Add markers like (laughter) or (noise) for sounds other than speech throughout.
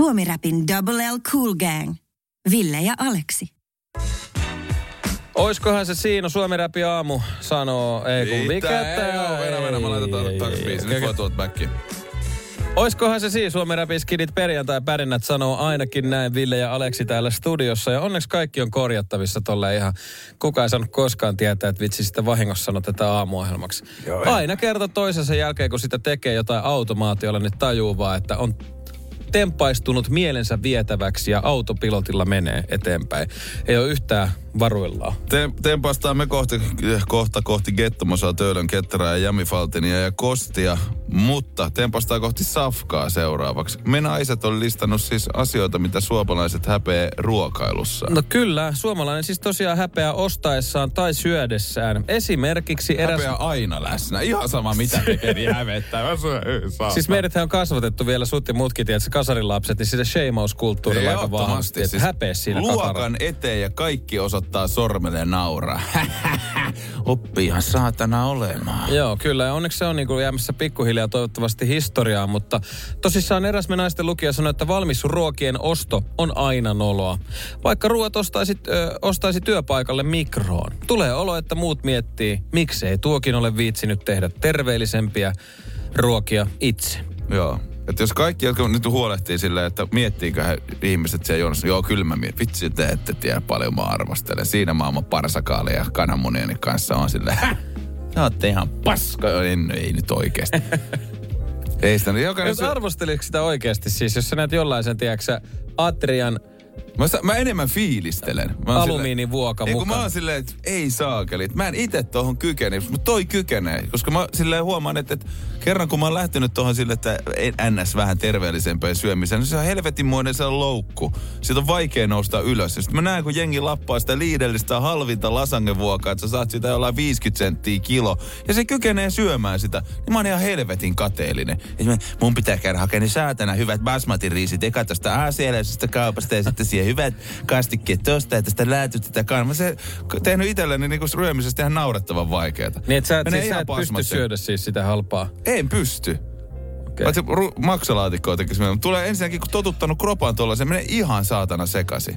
Suomi-räpin Double L Cool Gang. Ville ja Aleksi. Oiskohan se siinä Suomi Räpi aamu sanoo, ei kun mikä Ei, joo, venä, venä, mä laitan takas biisi. Nyt voi tuolta backiin. Oiskohan se siis Suomi Räpin skidit perjantai pärinnät sanoo ainakin näin Ville ja Aleksi täällä studiossa. Ja onneksi kaikki on korjattavissa tolle ihan. Kuka ei saanut koskaan tietää, että vitsi sitä vahingossa sanoo tätä aamuohjelmaksi. Joo. Aina kerta toisensa jälkeen, kun sitä tekee jotain automaatiolla, niin tajuu vaan, että on tempaistunut mielensä vietäväksi ja autopilotilla menee eteenpäin. Ei ole yhtään varuillaan. Te, tempastaan me kohti, kohta kohti Gettomosaa, Töölön, Ketterää ja Jamifaltinia ja Kostia, mutta tempastaa kohti Safkaa seuraavaksi. Me naiset on listannut siis asioita, mitä suomalaiset häpeä ruokailussa. No kyllä, suomalainen siis tosiaan häpeää ostaessaan tai syödessään. Esimerkiksi eräs... Häpeä aina läsnä. Ihan sama mitä (laughs) tekee, niin hävettää. Siis meidät on kasvatettu vielä sut ja muutkin, tiedätkö, kasarilapset, niin sitä sheimauskulttuurilla aika vahvasti. Että häpeä siinä Luokan kakaralla. eteen ja kaikki osoittaa sormelle ja nauraa. (laughs) Oppiihan saatana olemaan. Joo, kyllä. Ja onneksi se on niin kuin jäämässä pikkuhiljaa toivottavasti historiaa, mutta tosissaan eräs me naisten lukija sanoi, että valmis ruokien osto on aina noloa. Vaikka ruoat ostaisit, ö, ostaisi työpaikalle mikroon. Tulee olo, että muut miettii, miksei tuokin ole viitsinyt tehdä terveellisempiä ruokia itse. Joo. Että jos kaikki, jotka nyt huolehtii silleen, että miettiikö he ihmiset siellä jonossa, joo kyllä mä mietin, vitsi te ette tiedä paljon mä arvostelen. Siinä maailman parsakaali ja kananmunieni kanssa on silleen, te ootte ihan paska, en, ei nyt oikeesti. (laughs) ei sitä, niin jokainen... Jos Se, arvosteliko sitä oikeasti siis, jos sä näet jollaisen, tiedätkö Atrian mä, sitä- mä enemmän fiilistelen. Mä alumiinivuoka Ei kun mä mukaan. oon silleen, että ei saakeli. Mä en itse tohon kykene, mutta toi kykenee. Koska mä silleen huomaan, että, että kerran kun mä oon lähtenyt tohon sille, että ns. vähän terveellisempään syömiseen, niin se on helvetinmoinen se on loukku. Siitä on vaikea nousta ylös. Ja sit mä näen, kun jengi lappaa sitä liidellistä halvinta lasangevuokaa, että sä saat sitä jollain 50 senttiä kilo. Ja se kykenee syömään sitä. Niin mä oon ihan helvetin kateellinen. Mä, mun pitää käydä hakemaan ne saatana hyvät basmati-riisit eka tästä aasialaisesta kaupasta ja sitten siihen hyvät kastikkeet tosta ja tästä läätystä tätä Mä se tehnyt itselleni niinku ryömisestä ihan naurettavan vaikeeta. Niin, että sä, et- Menee siis, sä et pysty pasmaksi. syödä siis sitä halpaa. En pysty. Okei. Paitsi ru- maksalaatikkoa tekisi. Tulee ensinnäkin, kun totuttanut kropan tuolla, se menee ihan saatana sekasi.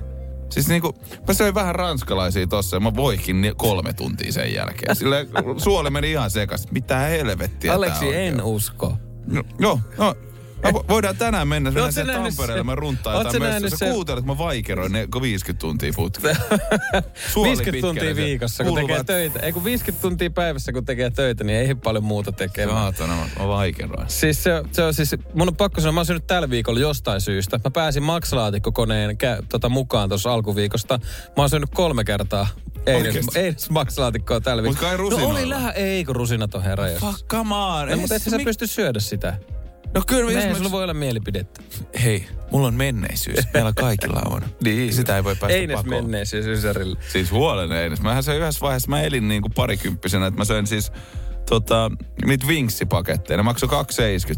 Siis niinku, mä söin vähän ranskalaisia tossa ja mä voikin ni- kolme tuntia sen jälkeen. Sille suoli meni ihan sekaisin. Mitä helvettiä Aleksi, en usko. No, joo, no. Vo- voidaan tänään mennä, mennä Oot sä sinne nähnyt Tampereelle, se- mä runtaan jotain sä nähnyt Sä se- kuuntelet, että mä vaikeroin ne 50 tuntia putkeen. (laughs) Suoli 50 pitkälle tuntia viikossa, kun tekee töitä. Ei kun 50 tuntia päivässä, kun tekee töitä, niin ei paljon muuta tekemään. Saatana, mä, mä vaikeroin. Siis se, se on siis, mun on pakko sanoa, mä oon syönyt tällä viikolla jostain syystä. Mä pääsin maksalaatikkokoneen kä- tota, mukaan tuossa alkuviikosta. Mä oon syönyt kolme kertaa. Ei edes, Oikeesti? ei edes maksalaatikkoa tällä viikolla. kai No rusinoilla. oli lähä, ei kun rusinat on herra. Fuck, come on. No, mutta et sä mi- pysty syödä sitä. No kyllä, jos mä... sulla voi olla mielipidettä. Hei, mulla on menneisyys. Meillä kaikilla on. (laughs) niin. Sitä ei voi päästä Eines pakoon. menneisyys Ysärille. Siis huolen Eines. Mähän se yhdessä vaiheessa, mä elin niinku parikymppisenä, että mä söin siis tota, niitä vinksipaketteja. Ne maksoi 2,70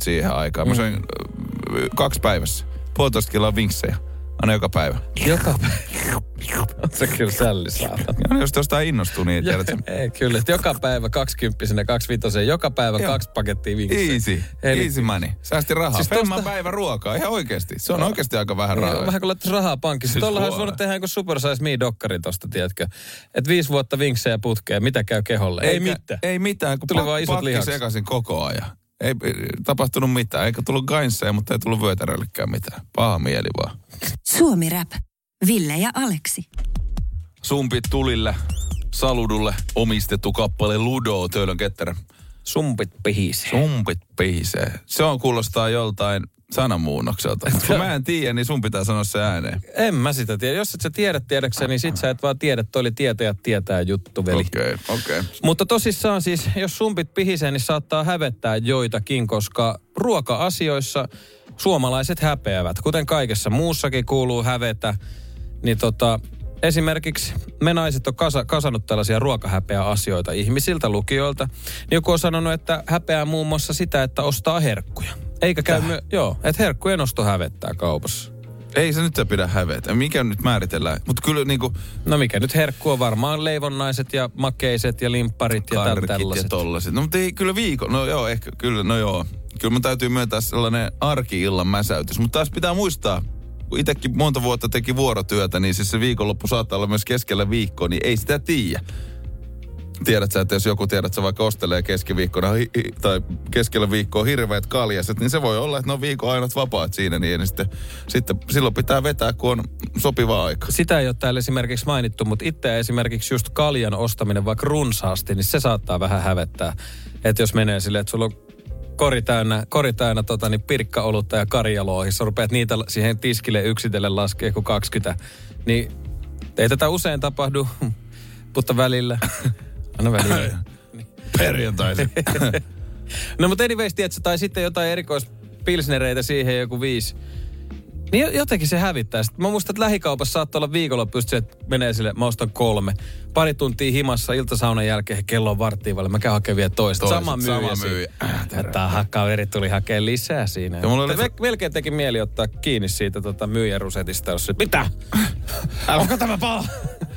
siihen aikaan. Mä söin ö, kaksi päivässä. Puolitoista kiloa vinksejä. Aina joka päivä. Joka päivä. On se kyllä sälli saatana. Ja jos jostain innostuu, niin tiedät sen. (laughs) Ei, kyllä. että Joka päivä 20 ja 25 Joka päivä Joo. kaksi pakettia vinksejä. Easy. Eli- Easy money. Säästi rahaa. Siis tosta- päivä ruokaa. Ihan oikeasti. Se on oikeasti aika vähän rahaa. Vähän kuin laittaisi rahaa pankissa. Siis Tuollahan olisi voinut tehdä joku Super Size Me-dokkari tosta, tiedätkö? Että viisi vuotta vinksejä putkeen, mitä käy keholle? Ei Eikä- mitään. Ei mitään, kun Tuli Tuli vaan isot pakki lihakset. sekaisin koko ajan. Ei ei tapahtunut mitään. Eikä tullut gainseja, mutta ei tullut vyötäröllekään mitään. Paha mieli vaan. Suomi Rap. Ville ja Aleksi. Sumpit tulille, Saludulle omistettu kappale Ludo Töölön ketterä. Sumpit pihisee. Sumpit pihisee. Se on kuulostaa joltain sanamuunnokselta. Kun mä en tiedä, niin sun pitää sanoa se ääneen. En mä sitä tiedä. Jos et sä tiedä tiedäksä, niin sit sä et vaan tiedä. Toi oli tietäjät tietää juttu, veli. Okei, okay, okei. Okay. Mutta tosissaan siis, jos sumpit pihisee, niin saattaa hävettää joitakin, koska ruoka-asioissa suomalaiset häpeävät. Kuten kaikessa muussakin kuuluu hävetä, niin tota, esimerkiksi me naiset on kasa, kasannut tällaisia ruokahäpeä-asioita ihmisiltä, lukijoilta. Niin joku on sanonut, että häpeää muun muassa sitä, että ostaa herkkuja. Eikä käy myö- joo, että herkkujen osto hävettää kaupassa. Ei se nyt pidä hävetä. Mikä nyt määritellään? Mutta kyllä niinku No mikä nyt herkku on varmaan leivonnaiset ja makeiset ja limpparit ja täl- karkit ja tällaiset. tollaset. No mutta ei kyllä viikon, no joo, ehkä kyllä, no joo. Kyllä mun täytyy myöntää sellainen arki-illan mäsäytys. Mutta taas pitää muistaa, itsekin monta vuotta teki vuorotyötä, niin siis se viikonloppu saattaa olla myös keskellä viikkoa, niin ei sitä tiedä. Tiedät sä, että jos joku tiedät, että vaikka ostelee keskiviikkona hi, hi, tai keskellä viikkoa hirveät kaljaset, niin se voi olla, että ne on viikon ainut vapaat siinä, niin, niin sitten, sitten silloin pitää vetää, kun on sopiva aika. Sitä ei ole täällä esimerkiksi mainittu, mutta itse esimerkiksi just kaljan ostaminen vaikka runsaasti, niin se saattaa vähän hävettää. Että jos menee silleen, että sulla on kori täynnä, kori täynnä tota, niin pirkkaolutta ja karjaloa, sä rupeat niitä siihen tiskille yksitellen laskee kuin 20, niin ei tätä usein tapahdu, (laughs) mutta välillä. (laughs) Aina välillä. Perjantaisin. (laughs) no mutta anyways, tiedätkö, tai sitten jotain erikoispilsnereitä siihen joku viisi. Niin jotenkin se hävittää. Sitten mä muistan, että lähikaupassa saattaa olla viikonloppuista se, että menee sille, mä ostan kolme. Pari tuntia himassa iltasaunan jälkeen, kello on varttiin välillä, mä käyn hakemaan vielä toista. Toiset, sama myyjä. sama myyjä. Äh, terve. Että kaveri tuli hakemaan lisää siinä. Ja mulla oli- Mutta Melkein teki mieli ottaa kiinni siitä tota, myyjän rusetista, jos se, mitä? (laughs) Onko tämä paha?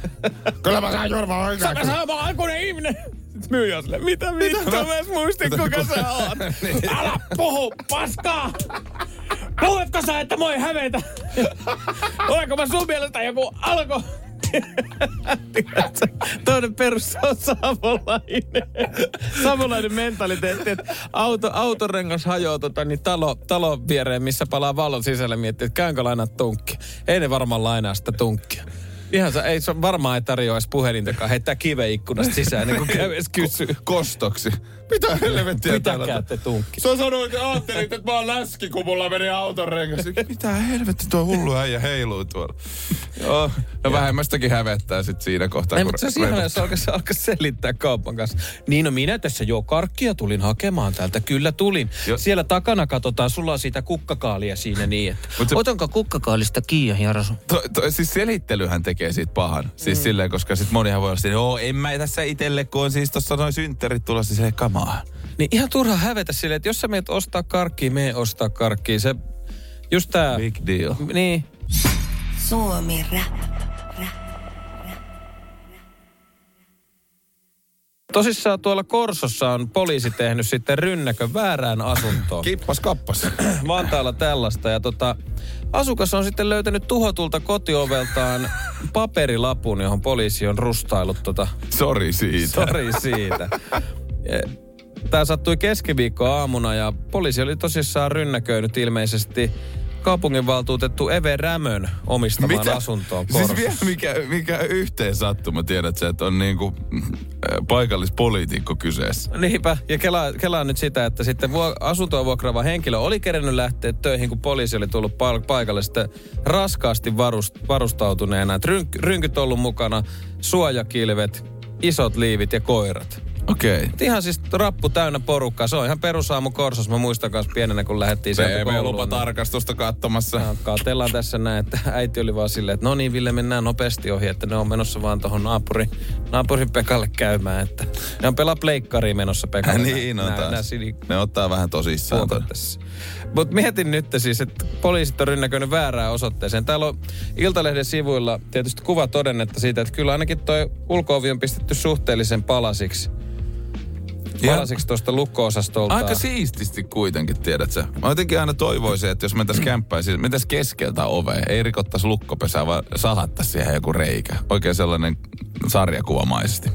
(laughs) Kyllä mä saan juoda vaan Sä sä oon aikuinen ihminen. Myyjä on silleen, mitä vittu, mä edes muistin kuka sä oot. (laughs) Älä puhu, paskaa! Luuletko sä, että moi hävetä? Olenko mä sun mielestä joku alko? Toinen perus on savolainen. Savolainen mentaliteetti, että auto, autorengas hajoaa tota, niin talo, talon viereen, missä palaa valon sisälle, miettii, että käynkö lainaa tunkki. Ei ne varmaan lainaa sitä tunkkia. Ihan se, ei se varmaan ei tarjoa edes puhelintakaan. Heittää kive ikkunasta sisään, niin kun käy edes kysyy. Kostoksi. Mitä helvettiä täällä? Pitäkää te tunkki. Sä sanoit, että ajattelit, että mä oon läski, kun mulla meni auton rengas. Mitä helvetti tuo hullu äijä heiluu tuolla. Joo, no vähemmästäkin hävettää sit siinä kohtaa. Ei, mutta se on ihana, jos alkaisi, alkaisi selittää kaupan kanssa. Niin no minä tässä jo karkkia tulin hakemaan täältä. Kyllä tulin. Jo. Siellä takana katsotaan, sulla on sitä kukkakaalia siinä niin, että Mut se- otanko kukkakaalista kiinni, Jarasu? To, to, siis selittelyhän tekee siitä pahan. Siis mm. silleen, koska sit monihan voi olla silleen, joo, en mä tässä itelle, kun on siis tossa noin synttärit tulossa silleen, kamaa. Niin ihan turha hävetä silleen, että jos sä meet ostaa karkkia, me ostaa karkkia. Se, just tää... Big deal. Niin. Suomi Rap. Tosissaan tuolla Korsossa on poliisi tehnyt sitten rynnäkön väärään asuntoon. Kippas kappas. (clears throat) Vantaalla tällaista. Ja tota, asukas on sitten löytänyt tuhotulta kotioveltaan paperilapun, johon poliisi on rustaillut tota, Sori siitä. sori siitä. (laughs) Tämä sattui keskiviikko aamuna ja poliisi oli tosissaan rynnäköinyt ilmeisesti kaupunginvaltuutettu Eve Rämön omistamaan Mitä? asuntoon Siis vielä mikä, mikä yhteen sattuma, tiedät sä, että on niinku paikallispoliitikko kyseessä. Niinpä, ja kelaa, kelaa nyt sitä, että sitten vuo, asuntoa vuokraava henkilö oli kerennyt lähteä töihin, kun poliisi oli tullut pa- paikalle sitten raskaasti varust, varustautuneena. Et rynk, rynkyt ollut mukana, suojakilvet, isot liivit ja koirat. Okei. Okay. Ihan siis rappu täynnä porukkaa. Se on ihan perusaamu Korsos. Mä muistan kanssa pienenä, kun lähdettiin sieltä kouluun. niin- tarkastusta katsomassa. Katellaan tässä näin, että äiti oli vaan silleen, että no niin Ville, mennään nopeasti ohi, että ne on menossa vaan tuohon naapuri, naapurin Pekalle käymään, että ne on pelaa pleikkariin menossa Pekalle. niin on nää, taas. nää sini- Ne ottaa vähän tosissaan. Mutta mietin nyt siis, että poliisit on rynnäkönyt väärään osoitteeseen. Täällä on Iltalehden sivuilla tietysti kuva todennetta siitä, että kyllä ainakin toi ulko on pistetty suhteellisen palasiksi. Palasiksi tuosta lukko-osastolta. Aika siististi kuitenkin, tiedät sä. Mä jotenkin aina toivoisin, että jos mentäis kämppään, siis mentäis keskeltä ovea, ei rikottais lukkopesää, vaan sahattais siihen joku reikä. Oikein sellainen sarjakuvamaisesti.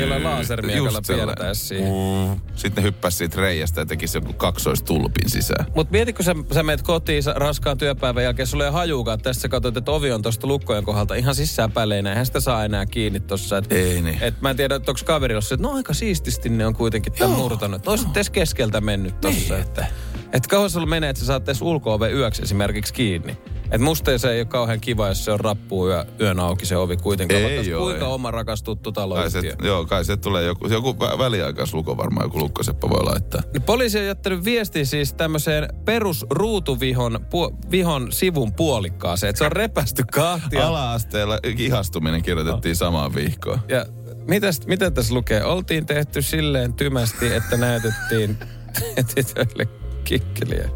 Jollain lasermiekalla piirtäis siihen. Mm. Sitten hyppäs siitä reiästä ja tekisi joku kaksoistulpin sisään. Mutta mieti, kun sä, sä meet kotiin raskaan työpäivän jälkeen, sulla ei hajuukaan, että tässä sä katsot, että ovi on tuosta lukkojen kohdalta ihan sisäänpäleinä, eihän sitä saa enää kiinni tossa. Et, Ei niin. Et mä en tiedä, että onko kaverilla se, että no aika siististi ne on kuitenkin tämän murtanut. Oisit edes keskeltä mennyt tossa. Niin. Että, et kauan sulla menee, että sä saat edes ulko yöksi esimerkiksi kiinni. Et musta se ei ole kauhean kiva, jos se on rappuu yö, yön auki se ovi kuitenkaan. Ei Vaikka oo, kuinka ei. oma rakas tuttu Kai se, taloyhtiö. joo, kai se tulee joku, joku vä- väliaikaisluko varmaan, joku lukkoseppä voi laittaa. No, Poliisi on jättänyt viestin siis tämmöiseen perusruutuvihon pu, vihon sivun puolikkaaseen, että se on repästy kahtia. Ala-asteella ihastuminen kirjoitettiin samaan vihkoon. Ja mitäs, mitä tässä lukee? Oltiin tehty silleen tymästi, että näytettiin (laughs) tytöille kikkeliä.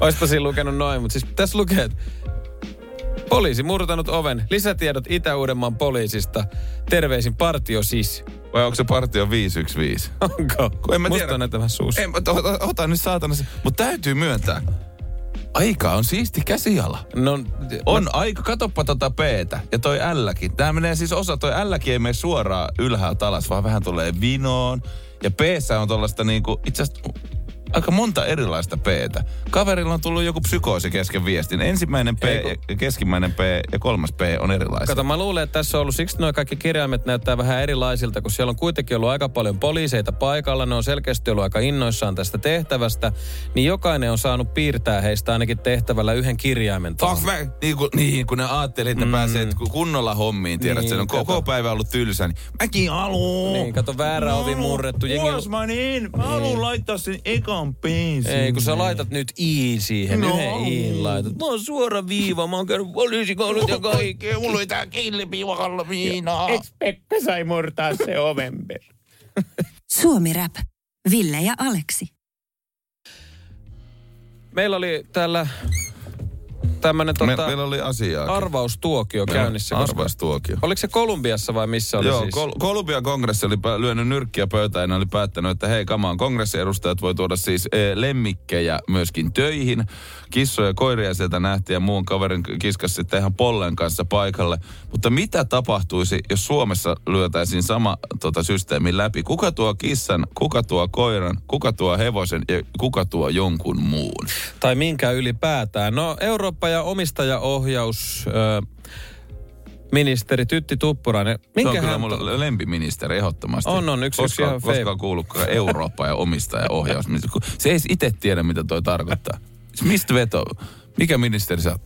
Oispa siinä lukenut noin, mutta siis tässä lukee, että poliisi murtanut oven. Lisätiedot Itä-Uudenmaan poliisista. Terveisin partio siis. Vai onko se partio 515? (laughs) Onko? Kun en mä Musta tiedä. on näitä vähän. En, ota, ota nyt saatana se. Mutta täytyy myöntää. Aika on siisti käsiala. No, On aika, katoppa tota p ja toi Lkin. Tää menee siis osa, toi Lkin ei mene suoraan ylhäältä alas, vaan vähän tulee vinoon. Ja p on tollaista niinku, itse asiassa aika monta erilaista p Kaverilla on tullut joku psykoosi kesken viestin. Ensimmäinen P, Ei, kun- ja keskimmäinen P ja kolmas P on erilaisia. Kato, mä luulen, että tässä on ollut, siksi nuo kaikki kirjaimet näyttää vähän erilaisilta, kun siellä on kuitenkin ollut aika paljon poliiseita paikalla, ne on selkeästi ollut aika innoissaan tästä tehtävästä, niin jokainen on saanut piirtää heistä ainakin tehtävällä yhden kirjaimen. Fuck mä, niin, kun, niin kun ne ajattelee, että mm. pääsee että kun kunnolla hommiin, tiedät, Niin, niin, se on koko kato. päivä ollut tylsä, niin mäkin haluun. Niin, kato, väärä ovi murrettu, jengi- Jengi... Mä haluun laittaa sen ekan pensin. Ei, kun sä laitat nyt i siihen, No. yhden i laitat. Mä oon suora viiva, mä oon käynyt poliisikoulut ja kaikki. Mulla ei tää kilpiivakalla viinaa. Pekka sai murtaa se oven (laughs) Suomi Rap. Ville ja Aleksi. Meillä oli täällä tämmönen Me, tota, meillä oli asiaa. arvaustuokio käynnissä. koska- Arvaustuokio. Oliko se Kolumbiassa vai missä oli Joo, siis? Kol- Kolumbian kongressi oli pä- lyönyt nyrkkiä pöytään ja oli päättänyt, että hei, kamaan kongressiedustajat voi tuoda siis e, lemmikkejä myöskin töihin. Kissoja ja koiria sieltä nähtiin ja muun kaverin kiskas sitten ihan pollen kanssa paikalle. Mutta mitä tapahtuisi, jos Suomessa lyötäisiin sama tota, systeemi läpi? Kuka tuo kissan, kuka tuo koiran, kuka tuo hevosen ja kuka tuo jonkun muun? Tai minkä ylipäätään. No Eurooppa ja omistajaohjaus... Ö, ministeri Tytti Tuppurainen. Se on Minkä kyllä hän... mulla lempiministeri ehdottomasti. On, on, yksi- yksi koska, ihan koska fave. on kuullut Eurooppa ja omistajaohjaus. (laughs) Se ei itse tiedä, mitä toi tarkoittaa. Siis Mistä veto? Mikä ministeri sä?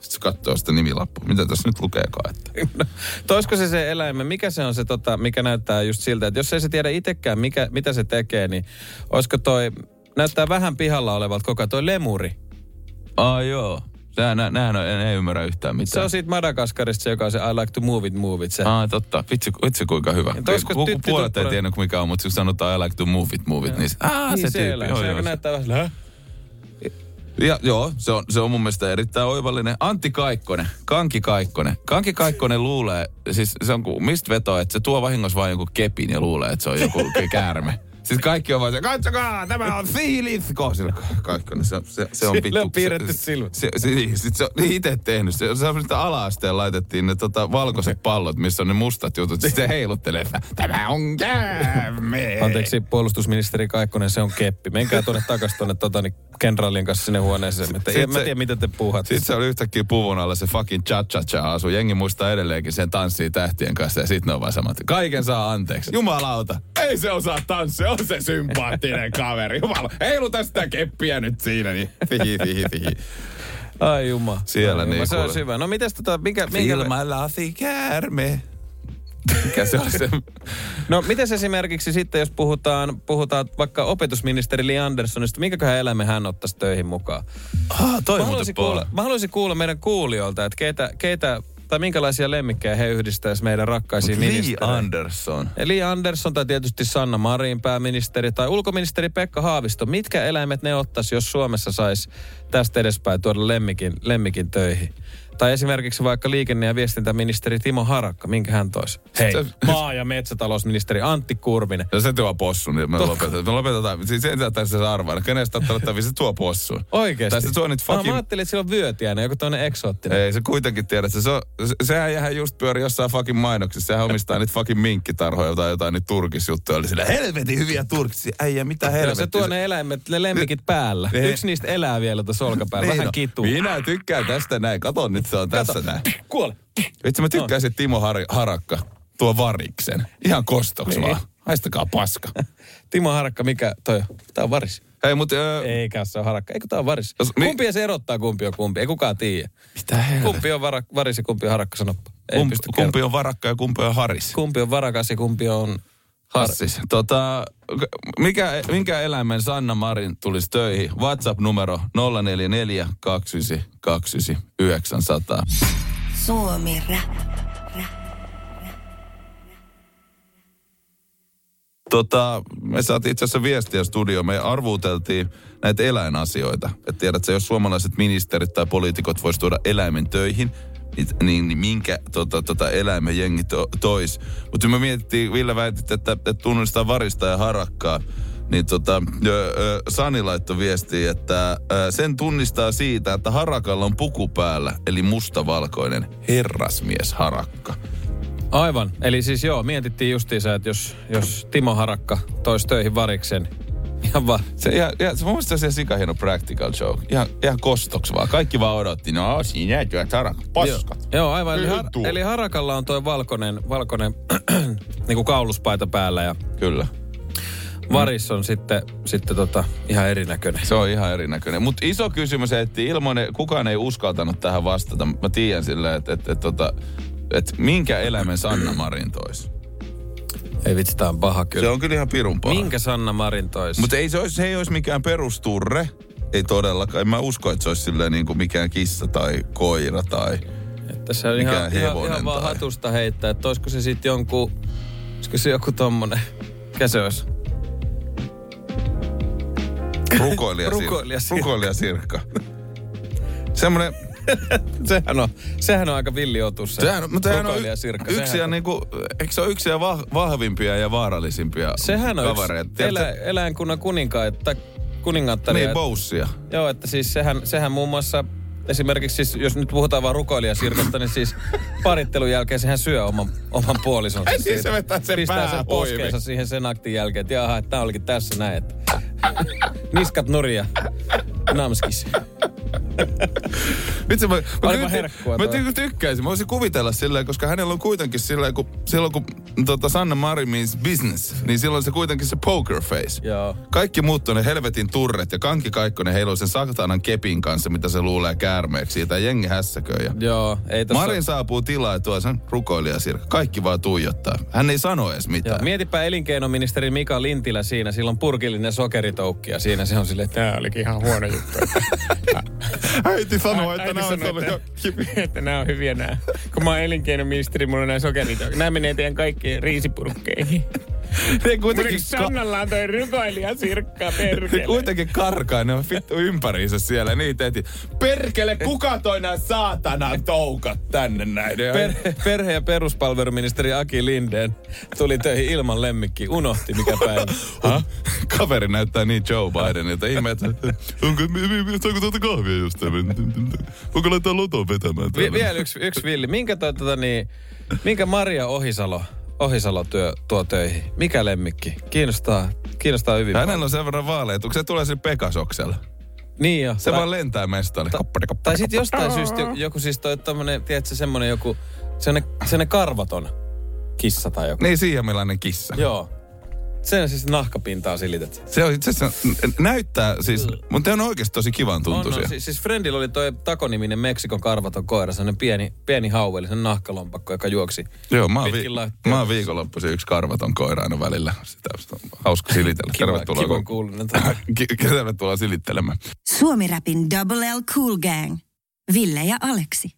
Sitten katsoo sitä nimilappua. Mitä tässä nyt lukeekaan? Että... Toisko se se eläimen, mikä se on se, tota, mikä näyttää just siltä, että jos ei se tiedä itsekään, mikä, mitä se tekee, niin olisiko toi, näyttää vähän pihalla olevalta koko toi lemuri. Aa joo. Nää, nää, näähän on, en, en ymmärrä yhtään mitään. Se on siitä Madagaskarista se, joka on se I like to move it, move it. Se. Aa, totta. Vitsi, vitsi kuinka hyvä. Ja toisko Ku- Tytti Puolet ei tiennyt mikä on, mutta kun sanotaan I like to move it, move it, niin se, aa, niin se, se, tyyppi. Joo, se, joo, näyttää vähän? Ja, joo, se on, se on mun mielestä erittäin oivallinen. Antti Kaikkonen, Kanki Kaikkonen. Kanki Kaikkonen luulee, siis se on kuin, mistä vetoa, että se tuo vahingossa vain jonkun kepin ja luulee, että se on joku (laughs) käärme. Siis kaikki on vaan se, katsokaa, tämä on fiilitko. Sillä Kaikkonen, se, se, se on Sillä on piirretty se, silmät. Se, se, se, sit se on itse tehnyt. Se, se on ala-asteen laitettiin ne tota, valkoiset pallot, missä on ne mustat jutut. Sitten se heiluttelee, että tämä on käärme. Anteeksi, puolustusministeri Kaikkonen, se on keppi. Menkää tuonne takas tuonne tota, niin kenraalien kanssa sinne huoneeseen. Että Sit en mä se- tiedä, mitä te puhutte. Sitten se oli yhtäkkiä puvun alla se fucking cha cha cha asu. Jengi muistaa edelleenkin sen tanssii tähtien kanssa ja sitten ne on vaan samat. Kaiken saa anteeksi. Jumalauta. Ei se osaa tanssia, on se sympaattinen kaveri. Jumala, heiluta sitä keppiä nyt siinä. Niin. Fihi, fihi, fihi. Ai juma. Siellä Ai niin juma, Se on hyvä. No mites tota, mikä, minkä... Silmälasi käärme. Mikä se on se? No miten esimerkiksi sitten, jos puhutaan, puhutaan vaikka opetusministeri Li Anderssonista, minkäköhän eläimen hän ottaisi töihin mukaan? Ah, toi Mä haluaisin, kuulla. kuulla, mä haluaisin kuulla meidän kuulijoilta, että keitä, keitä tai minkälaisia lemmikkejä he yhdistäisi meidän rakkaisiin Lee ministereihin. Anderson. Eli Andersson tai tietysti Sanna Marin pääministeri tai ulkoministeri Pekka Haavisto. Mitkä eläimet ne ottaisi, jos Suomessa saisi tästä edespäin tuoda lemmikin, lemmikin töihin? Tai esimerkiksi vaikka liikenne- ja viestintäministeri Timo Harakka, minkä hän toisi? Hei, Se- maa- ja metsätalousministeri Antti Kurvinen. Ja se tuo possun, niin me lopetetaan. Me lopetetaan. Siis sen tässä se arvaa. Kenestä ottavista se tuo possun. Oikeesti? Tai se tuo nyt fucking... mä ajattelin, että sillä on vyötiäinen, joku toinen eksoottinen. Ei se kuitenkin tiedä, se on, se, sehän jähän just pyöri jossain fucking mainoksissa. Sehän omistaa niitä fucking minkkitarhoja tai jotain niitä turkisjuttuja. Oli sillä helvetin hyviä turkisia. Äijä, mitä Joo, helvettiä. se tuo ne eläimet, ne lemmikit päällä. Niin. Yksi niistä elää vielä tuossa olkapäällä, Niin vähän on. kituu. Minä tykkään tästä näin. Kato nyt, se on tässä näin. Kuole. Vitsi, mä tykkään no. Timo Har- Harakka tuo variksen. Ihan kostoksi Niin. vaan. Haistakaa paska. (laughs) Timo Harakka, mikä toi on? Tää on varis. Hei, mutta... Öö, Eikä se on harakka. Eikö tää on varis? Jos mi- Kumpi se erottaa, kumpi on kumpi? Ei kukaan tiedä. mitä helvettiä? Kumpi on vara, varis ja kumpi on harakka, sanoppa. Ei Kumpi, pysty kumpi, on varakka ja kumpi on haris? kumpi on varakas ja kumpi on... Hassis. Tota, mikä, minkä eläimen Sanna Marin tulisi töihin? WhatsApp-numero 044 29 29 900. Suomi Rap. Tota, me saatiin itse asiassa viestiä studioon. Me arvuuteltiin näitä eläinasioita. Että tiedätkö, jos suomalaiset ministerit tai poliitikot vois tuoda eläimen töihin, niin, niin, minkä tota, tota eläimen jengi to, tois. Mutta me mietittiin, Ville väitit, että, että tunnistaa varista ja harakkaa. niin tota, ö, ö, Sani laittoi viestiä, että ö, sen tunnistaa siitä, että harakalla on puku päällä, eli mustavalkoinen herrasmies harakka. Aivan. Eli siis joo, mietittiin justiinsa, että jos, jos Timo Harakka toisi töihin variksen, ihan vaan Se, ihan, ihan, se mun mielestä se sika hieno practical joke. Ihan, ihan kostoks vaan. Kaikki vaan odotti. No siinä työt harakka. Paskat. Joo, aivan. Eli, har, eli Harakalla on toi valkoinen, valkoinen (clears throat) niin kuin kauluspaita päällä ja Kyllä. varis on sitten, sitten tota, ihan erinäköinen. Se on ihan erinäköinen. Mutta iso kysymys, että ilman kukaan ei uskaltanut tähän vastata. Mä tiedän silleen, että et, et, tota, et minkä eläimen Sanna Marin tois. Ei vitsi, tää on paha kyllä. Se on kyllä ihan pirun paha. Minkä Sanna Marin toisi? Mutta ei se, olisi, se ei olisi mikään perusturre. Ei todellakaan. En mä usko, että se olisi silleen niin kuin mikään kissa tai koira tai... Että se on Mikä ihan, ihan, hevonen ihan vaan tai- hatusta heittää, että olisiko se sitten jonkun, olisiko se joku tommonen, mikä se olisi? Rukoilijasirkka. Rukoilijasirkka. Rukoilijasirkka. Semmoinen, (laughs) Sehän on, sehän on aika villi otus se sehän, mutta sehän on rukoilijasirkka. yksi ja Sehän on- niinku, eikö se ole yksi ja vah, vahvimpia ja vaarallisimpia Sehän on yksi kavereita? Tiedätkö- elä, eläinkunnan kuninkaita, kuningattaria. Niin, boussia. Joo, että siis sehän, sehän muun muassa esimerkiksi siis, jos nyt puhutaan vaan rukoilijasirkasta, niin siis parittelun jälkeen sehän syö oman, oman puolisonsa. Niin, siitä. se vetää sen Pistää sen poskeensa siihen sen aktin jälkeen, että jaha, että tää olikin tässä näin, että (laughs) niskat nuria. Namskis. (laughs) Vitsi, mä, mä, kyllä- herkkua mä ty- tykkäisin. Mä voisin kuvitella silleen, koska hänellä on kuitenkin silleen, kun, silloin kun tota Sanna Mari means business, niin silloin se kuitenkin se poker face. Joo. Kaikki muut on ne helvetin turret ja Kanki Kaikkonen heiluu sen satanan kepin kanssa, mitä se luulee käärmeeksi siitä. Jengi hässäköö. Ja Joo, ei tossa... Marin saapuu tilaa ja tuo sen rukoilijasirkka. Kaikki vaan tuijottaa. Hän ei sano edes Joo, mitään. mietipä elinkeinoministeri Mika Lintilä siinä, sillä on purkillinen sokeritoukki ja siinä se on silleen, että Tämä olikin ihan huono juttu. (laughs) Äiti sanoo, Äiti sanoi, että, (laughs) että nämä on hyviä nämä. Kun mä oon elinkeinoministeri, mulla on nämä sokerit. Nämä menee teidän kaikkien riisipurkkeihin. Ne kuitenkin, Sannalla on toi rukoilija sirkka ne perkele. kuitenkin karkaa, ne on vittu ympäriinsä siellä. Niitä eti. Perkele, kuka toi nää saatanan toukat tänne näin? Perhe, perhe- ja peruspalveluministeri Aki Lindeen tuli töihin ilman lemmikki. Unohti mikä päivä. (laughs) Ha? Kaveri näyttää niin Joe Bidenilta. Ihme, että onko, saanko tuota kahvia just Voinko laittaa lotoon vetämään? Vi- vielä yksi, yksi villi. Minkä, toi, tota, niin, minkä Maria Ohisalo, Ohisalo työ, tuo töihin? Mikä lemmikki? Kiinnostaa, kiinnostaa hyvin. Hänellä on sen verran vaaleet. Onko se tulee sille Pekasoksella? Niin jo. Se Tai- vaan lentää mestalle. Ta- Tai sitten jostain syystä joku, joku siis toi tommonen, tiedätkö, semmonen joku, semmonen, semmonen karvaton kissa tai joku. Niin siamilainen kissa. Joo. Sen siis nahkapintaa silitet. Se on itse asiassa, näyttää siis, mutta on oikeasti tosi kivan On, tuntuisia. on, siis, siis Friendillä oli toi takoniminen Meksikon karvaton koira, sellainen pieni, pieni haueli, sen nahkalompakko, joka juoksi. Joo, mä oon, vi- mä oon viikonloppuisin yksi karvaton koira aina välillä. Sitä on hauska silitellä. Kiva, Tervetuloa. kivan kun- kuulunen. (laughs) Ki- Tervetuloa silittelemään. Suomi Rapin Double L Cool Gang. Ville ja Aleksi.